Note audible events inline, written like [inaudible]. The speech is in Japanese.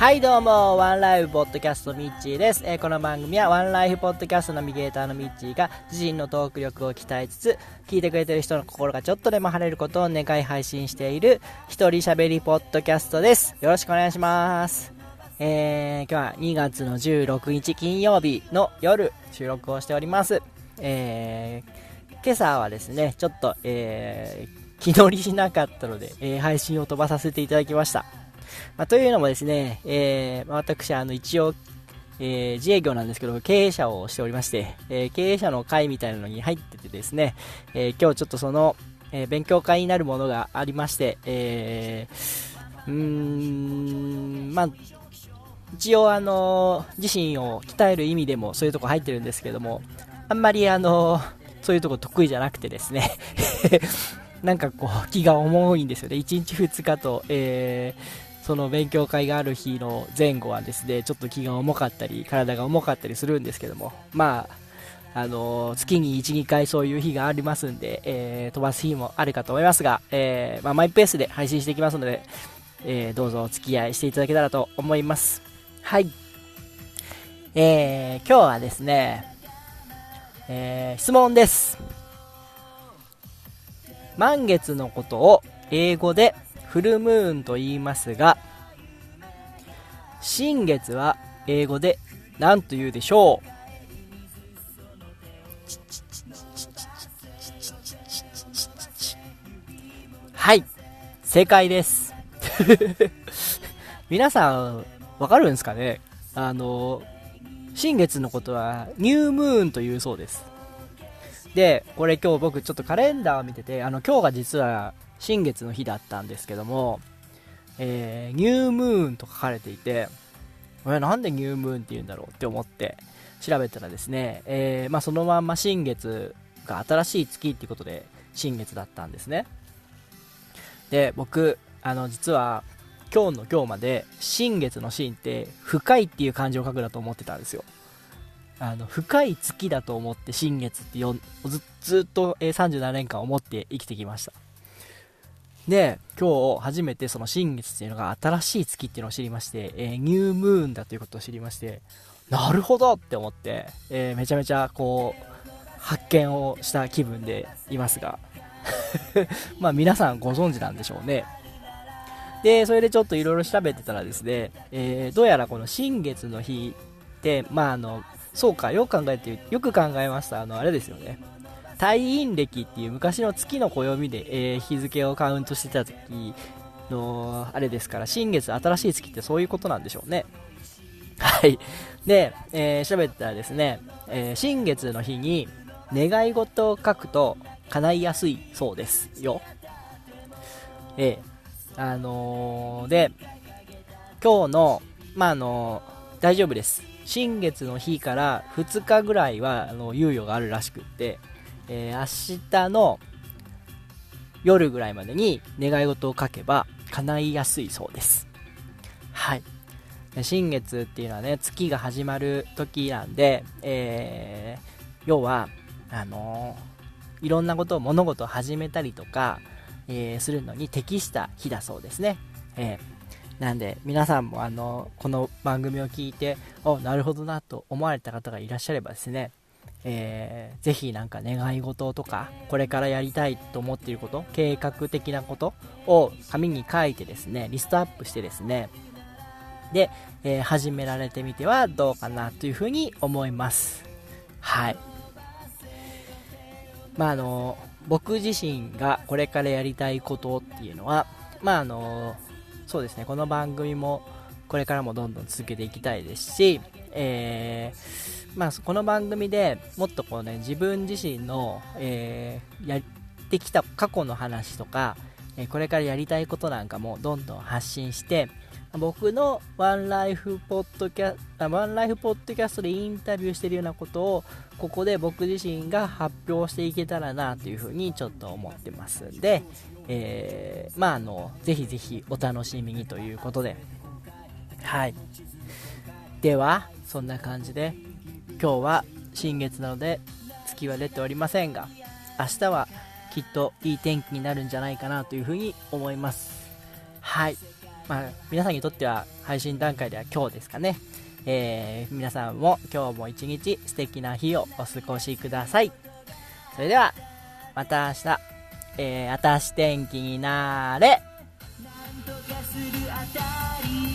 はいどうも、ワンライフポッドキャストミッチーです。えーこの番組はワンライフポッドキャストナビゲーターのミッチーが自身のトーク力を鍛えつつ、聞いてくれてる人の心がちょっとでも晴れることを願い配信している一人喋りポッドキャストです。よろしくお願いします。えー、今日は2月の16日金曜日の夜収録をしております。えー、今朝はですね、ちょっと、えー、気乗りしなかったので、えー配信を飛ばさせていただきました。まあ、というのもですね、えー私、あの、一応、えー自営業なんですけど、経営者をしておりまして、えー経営者の会みたいなのに入っててですね、え今日ちょっとその、え勉強会になるものがありまして、えーうーん、まあ、一応あの自身を鍛える意味でもそういうとこ入ってるんですけども、あんまりあのそういうとこ得意じゃなくてですね、[laughs] なんかこう、気が重いんですよね。1日2日と、えーその勉強会がある日の前後はですね、ちょっと気が重かったり、体が重かったりするんですけども、まあ、あの月に1、2回そういう日がありますんで、えー飛ばす日もあるかと思いますが、えーまあ、マイペースで配信していきますので、えーどうぞお付き合いしていただけたらと思います。はい。えー今日はですね、えー質問です。満月のことを英語でフルムーンと言いますが、新月は英語で何と言うでしょう？はい、正解です。[laughs] 皆さん、わかるんですかね？あの、新月のことはニュームーンというそうです。で、これ今日僕ちょっとカレンダーを見てて、あの今日が実は新月の日だったんですけども、えーニュームーンと書かれていて、えなんでニュームーンって言うんだろうって思って調べたらですね、えーまあ、そのまんま新月が新しい月っていうことで新月だったんですね。で、僕、あの実は今日の今日まで新月の新って深いっていう漢字を書くだと思ってたんですよ。あの深い月だと思って新月ってずずっと、え37年間思って生きてきましたで今日初めてその新月っていうのが新しい月っていうのを知りまして、えーニュームーンだということを知りましてなるほどって思って、えーめちゃめちゃこう発見をした気分でいますが [laughs] まあ皆さんご存知なんでしょうねでそれでちょっといろいろ調べてたらですね、えーどうやらこの新月の日ってまああのそうか、よく考えて、よく考えました。あの、あれですよね。太陰暦っていう昔の月の暦で、えー日付をカウントしてた時の、あれですから、新月、新しい月ってそういうことなんでしょうね。はい。で、えー調べたらですね、えー新月の日に願い事を書くと叶いやすいそうですよ。えーあのーで、今日の、まあ、あのー大丈夫です。新月の日から2日ぐらいはあの猶予があるらしくって、えー明日の夜ぐらいまでに願い事を書けば叶いやすいそうです。はい。新月っていうのはね、月が始まる時なんで、えー要は、あのーいろんなことを、物事を始めたりとか、えーするのに適した日だそうですね。えーなんで、皆さんもあの、この番組を聞いて、お、なるほどなと思われた方がいらっしゃればですね、えーぜひなんか願い事とか、これからやりたいと思っていること、計画的なことを紙に書いてですね、リストアップしてですね、で、えー始められてみてはどうかなというふうに思います。はい。まああの、僕自身がこれからやりたいことっていうのは、まああの、そうですね、この番組もこれからもどんどん続けていきたいですし、えーまあ、この番組でもっとこうね、自分自身の、えーやってきた過去の話とか、えこれからやりたいことなんかもどんどん発信して、僕のワンライフポッドキャあワンライフポッドキャストでインタビューしてるようなことをここで僕自身が発表していけたらなというふうにちょっと思ってますんで、えーまああのぜひぜひお楽しみにということではいではそんな感じで今日は新月なので月は出ておりませんが明日はきっといい天気になるんじゃないかなというふうに思いますはいまあ、皆さんにとっては配信段階では今日ですかね。えー、皆さんも今日も一日素敵な日をお過ごしください。それでは、また明日、えー、あたし天気になれ。なんとかする当たり